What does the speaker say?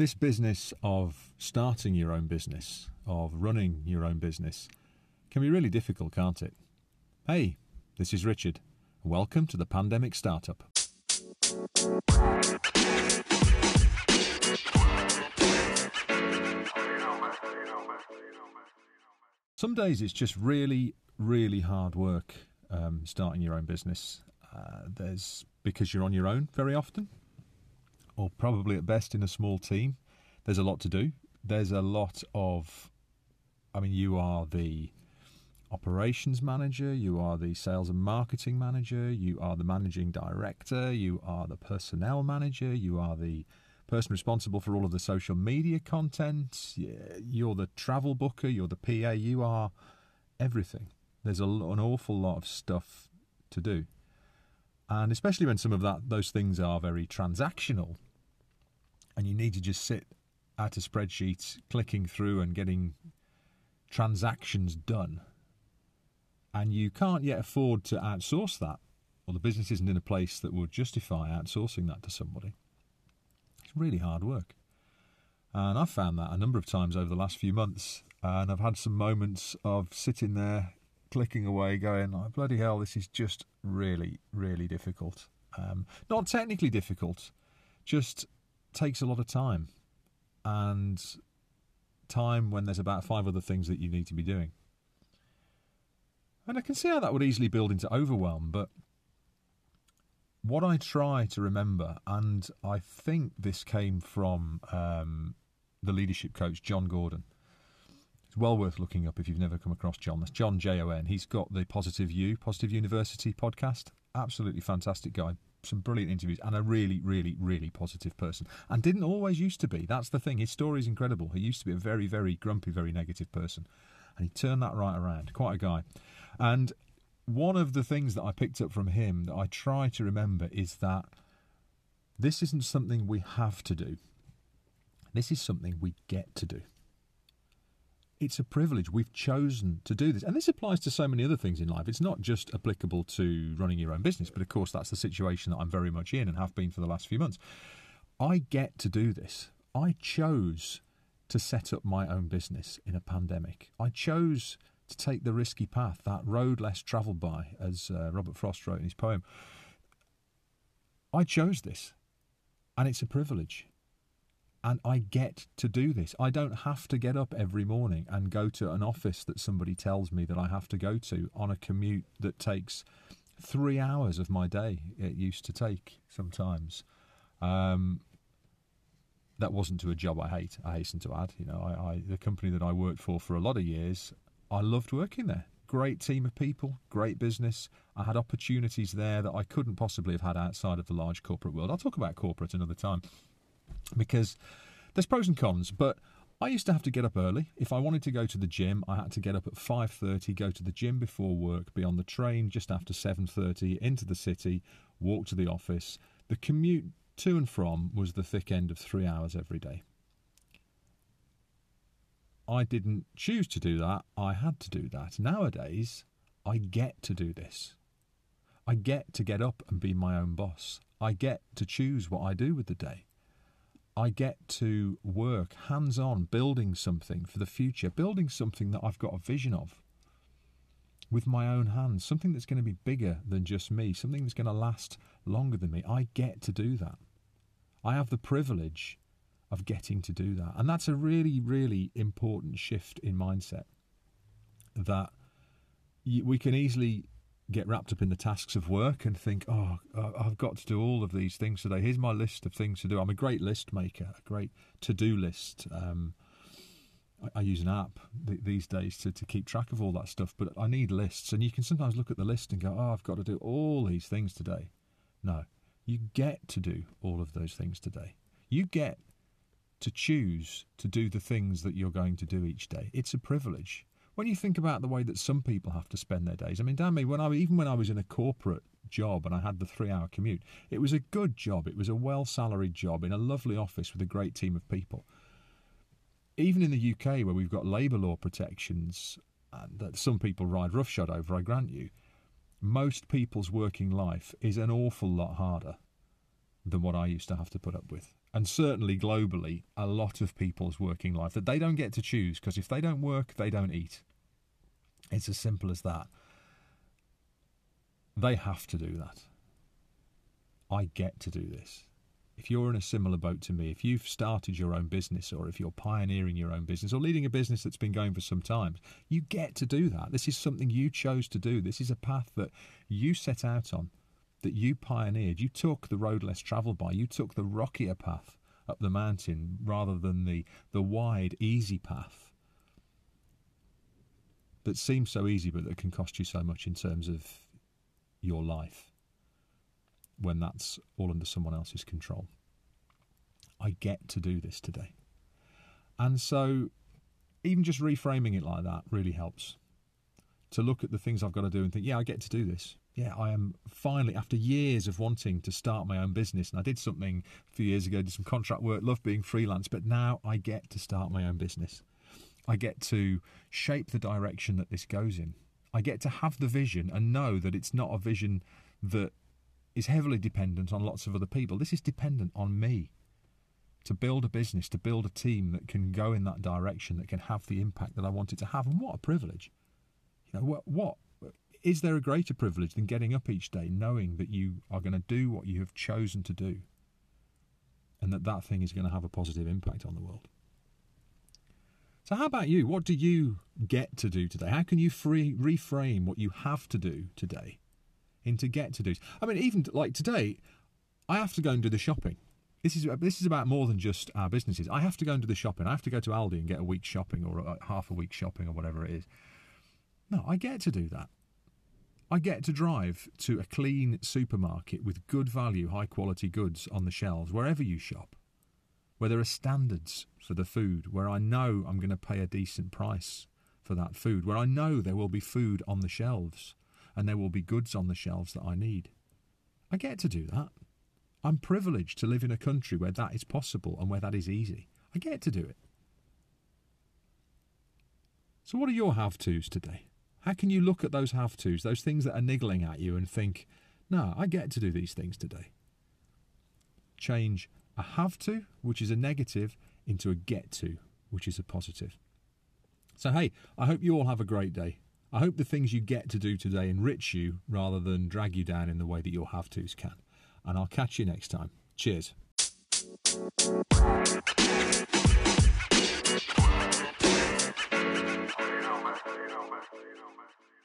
this business of starting your own business, of running your own business, can be really difficult, can't it? Hey, this is Richard. Welcome to the Pandemic Startup. Some days it's just really, really hard work um, starting your own business. Uh, there's because you're on your own very often or probably at best in a small team, there's a lot to do. There's a lot of, I mean, you are the operations manager, you are the sales and marketing manager, you are the managing director, you are the personnel manager, you are the person responsible for all of the social media content, you're the travel booker, you're the PA, you are everything. There's a, an awful lot of stuff to do. And especially when some of that those things are very transactional, need to just sit at a spreadsheet clicking through and getting transactions done. And you can't yet afford to outsource that or the business isn't in a place that would justify outsourcing that to somebody. It's really hard work. And i've found that a number of times over the last few months and i've had some moments of sitting there clicking away going oh, bloody hell this is just really really difficult. Um, not technically difficult just takes a lot of time and time when there's about five other things that you need to be doing. And I can see how that would easily build into overwhelm, but what I try to remember, and I think this came from um, the leadership coach, Jon Gordon. It's well worth looking up if you've never come across Jon. That's Jon J O N. He's got the Positive You, Positive University podcast. Absolutely fantastic guy some brilliant interviews and a really, really, really positive person. And didn't always used to be. That's the thing. His story is incredible. He used to be a very, very grumpy, very negative person. And he turned that right around. Quite a guy. And one of the things that I picked up from him that I try to remember is that this isn't something we have to do. This is something we get to do it's a privilege. We've chosen to do this. And this applies to so many other things in life. It's not just applicable to running your own business, but of course, that's the situation that I'm very much in and have been for the last few months. I get to do this. I chose to set up my own business in a pandemic. I chose to take the risky path, that road less travelled by, as uh, Robert Frost wrote in his poem. I chose this, and it's a privilege and I get to do this. I don't have to get up every morning and go to an office that somebody tells me that I have to go to on a commute that takes three hours of my day. It used to take sometimes. Um, that wasn't to a job I hate. I hasten to add. You know, I, I the company that I worked for for a lot of years, I loved working there. Great team of people, great business. I had opportunities there that I couldn't possibly have had outside of the large corporate world. I'll talk about corporate another time because there's pros and cons, but I used to have to get up early. If I wanted to go to the gym, I had to get up at 5:30, go to the gym before work, be on the train just after 7:30 into the city, walk to the office. The commute to and from was the thick end of 3 hours every day. I didn't choose to do that. I had to do that. Nowadays, I get to do this. I get to get up and be my own boss. I get to choose what I do with the day. I get to work hands on building something for the future, building something that I've got a vision of with my own hands, something that's going to be bigger than just me, something that's going to last longer than me. I get to do that. I have the privilege of getting to do that. And that's a really, really important shift in mindset that we can easily get wrapped up in the tasks of work and think, oh, I've got to do all of these things today. Here's my list of things to do. I'm a great list maker, a great to do list. Um, I, I, use an app th- these days to, to keep track of all that stuff, but I need lists. And you can sometimes look at the list and go, oh, I've got to do all these things today. No, you get to do all of those things today. You get to choose to do the things that you're going to do each day. It's a privilege when you think about the way that some people have to spend their days, I mean, damn me, when I even when I was in a corporate job and I had the three-hour commute, it was a good job. It was a well-salaried job in a lovely office with a great team of people. Even in the UK, where we've got labour law protections that some people ride roughshod over, I grant you, most people's working life is an awful lot harder than what I used to have to put up with. And certainly globally, a lot of people's working life that they don't get to choose because if they don't work, they don't eat. It's as simple as that. They have to do that. I get to do this. If you're in a similar boat to me, if you've started your own business or if you're pioneering your own business or leading a business that's been going for some time, you get to do that. This is something you chose to do. This is a path that you set out on that you pioneered. You took the road less travelled by. You took the rockier path up the mountain rather than the, the wide, easy path that seems so easy but that can cost you so much in terms of your life when that's all under someone else's control. I get to do this today. And so, even just reframing it like that really helps. To look at the things I've got to do and think, yeah, I get to do this yeah, I am finally, after years of wanting to start my own business, and I did something a few years ago, did some contract work, loved being freelance, but now I get to start my own business. I get to shape the direction that this goes in. I get to have the vision and know that it's not a vision that is heavily dependent on lots of other people. This is dependent on me to build a business, to build a team that can go in that direction, that can have the impact that I want it to have. And what a privilege! You know, what, what is there a greater privilege than getting up each day knowing that you are going to do what you have chosen to do and that that thing is going to have a positive impact on the world? So, how about you? What do you get to do today? How can you free, reframe what you have to do today into get to do? I mean, even like today, I have to go and do the shopping. This is this is about more than just our businesses. I have to go and do the shopping. I have to go to Aldi and get a week shopping or a, half a week shopping or whatever it is. No, I get to do that. I get to drive to a clean supermarket with good value, high quality goods on the shelves wherever you shop, where there are standards for the food, where I know I'm going to pay a decent price for that food, where I know there will be food on the shelves and there will be goods on the shelves that I need. I get to do that. I'm privileged to live in a country where that is possible and where that is easy. I get to do it. So, what are your have tos today? How can you look at those have tos, those things that are niggling at you, and think, no, I get to do these things today? Change a have to, which is a negative, into a get to, which is a positive. So, hey, I hope you all have a great day. I hope the things you get to do today enrich you rather than drag you down in the way that your have tos can. And I'll catch you next time. Cheers. You know, man.